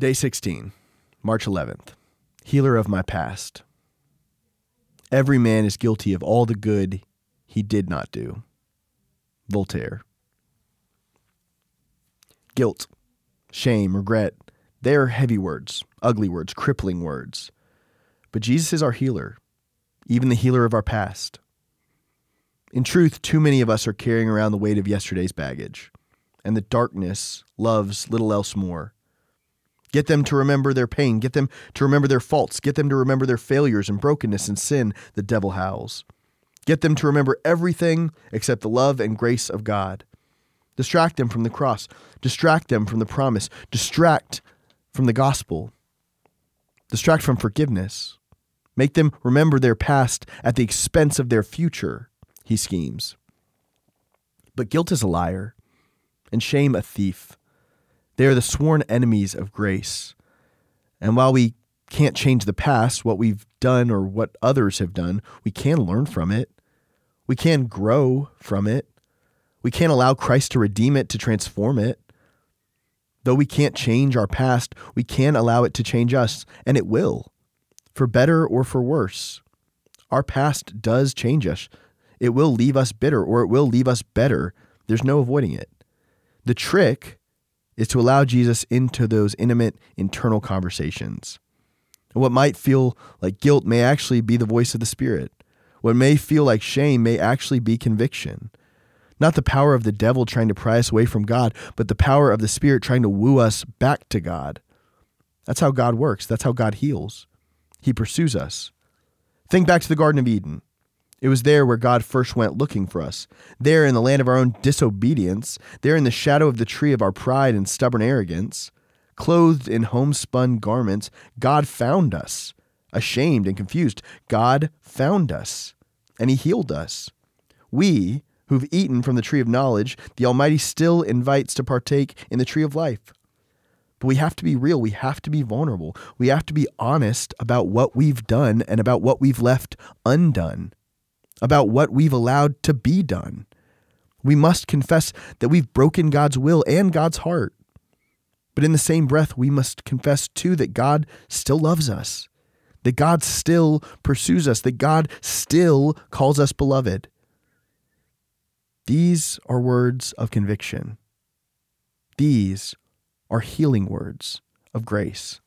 Day 16, March 11th. Healer of my past. Every man is guilty of all the good he did not do. Voltaire. Guilt, shame, regret, they are heavy words, ugly words, crippling words. But Jesus is our healer, even the healer of our past. In truth, too many of us are carrying around the weight of yesterday's baggage, and the darkness loves little else more. Get them to remember their pain, get them to remember their faults, get them to remember their failures and brokenness and sin, the devil howls. Get them to remember everything except the love and grace of God. Distract them from the cross, distract them from the promise, distract from the gospel, distract from forgiveness. Make them remember their past at the expense of their future he schemes. But guilt is a liar, and shame a thief. They are the sworn enemies of grace. And while we can't change the past, what we've done or what others have done, we can learn from it. We can grow from it. We can't allow Christ to redeem it, to transform it. Though we can't change our past, we can allow it to change us, and it will, for better or for worse. Our past does change us, it will leave us bitter or it will leave us better. There's no avoiding it. The trick is to allow Jesus into those intimate internal conversations. And what might feel like guilt may actually be the voice of the Spirit. What may feel like shame may actually be conviction. Not the power of the devil trying to pry us away from God, but the power of the Spirit trying to woo us back to God. That's how God works. That's how God heals. He pursues us. Think back to the Garden of Eden. It was there where God first went looking for us. There in the land of our own disobedience, there in the shadow of the tree of our pride and stubborn arrogance, clothed in homespun garments, God found us. Ashamed and confused, God found us, and He healed us. We, who've eaten from the tree of knowledge, the Almighty still invites to partake in the tree of life. But we have to be real. We have to be vulnerable. We have to be honest about what we've done and about what we've left undone about what we've allowed to be done. We must confess that we've broken God's will and God's heart. But in the same breath, we must confess too that God still loves us, that God still pursues us, that God still calls us beloved. These are words of conviction. These are healing words of grace.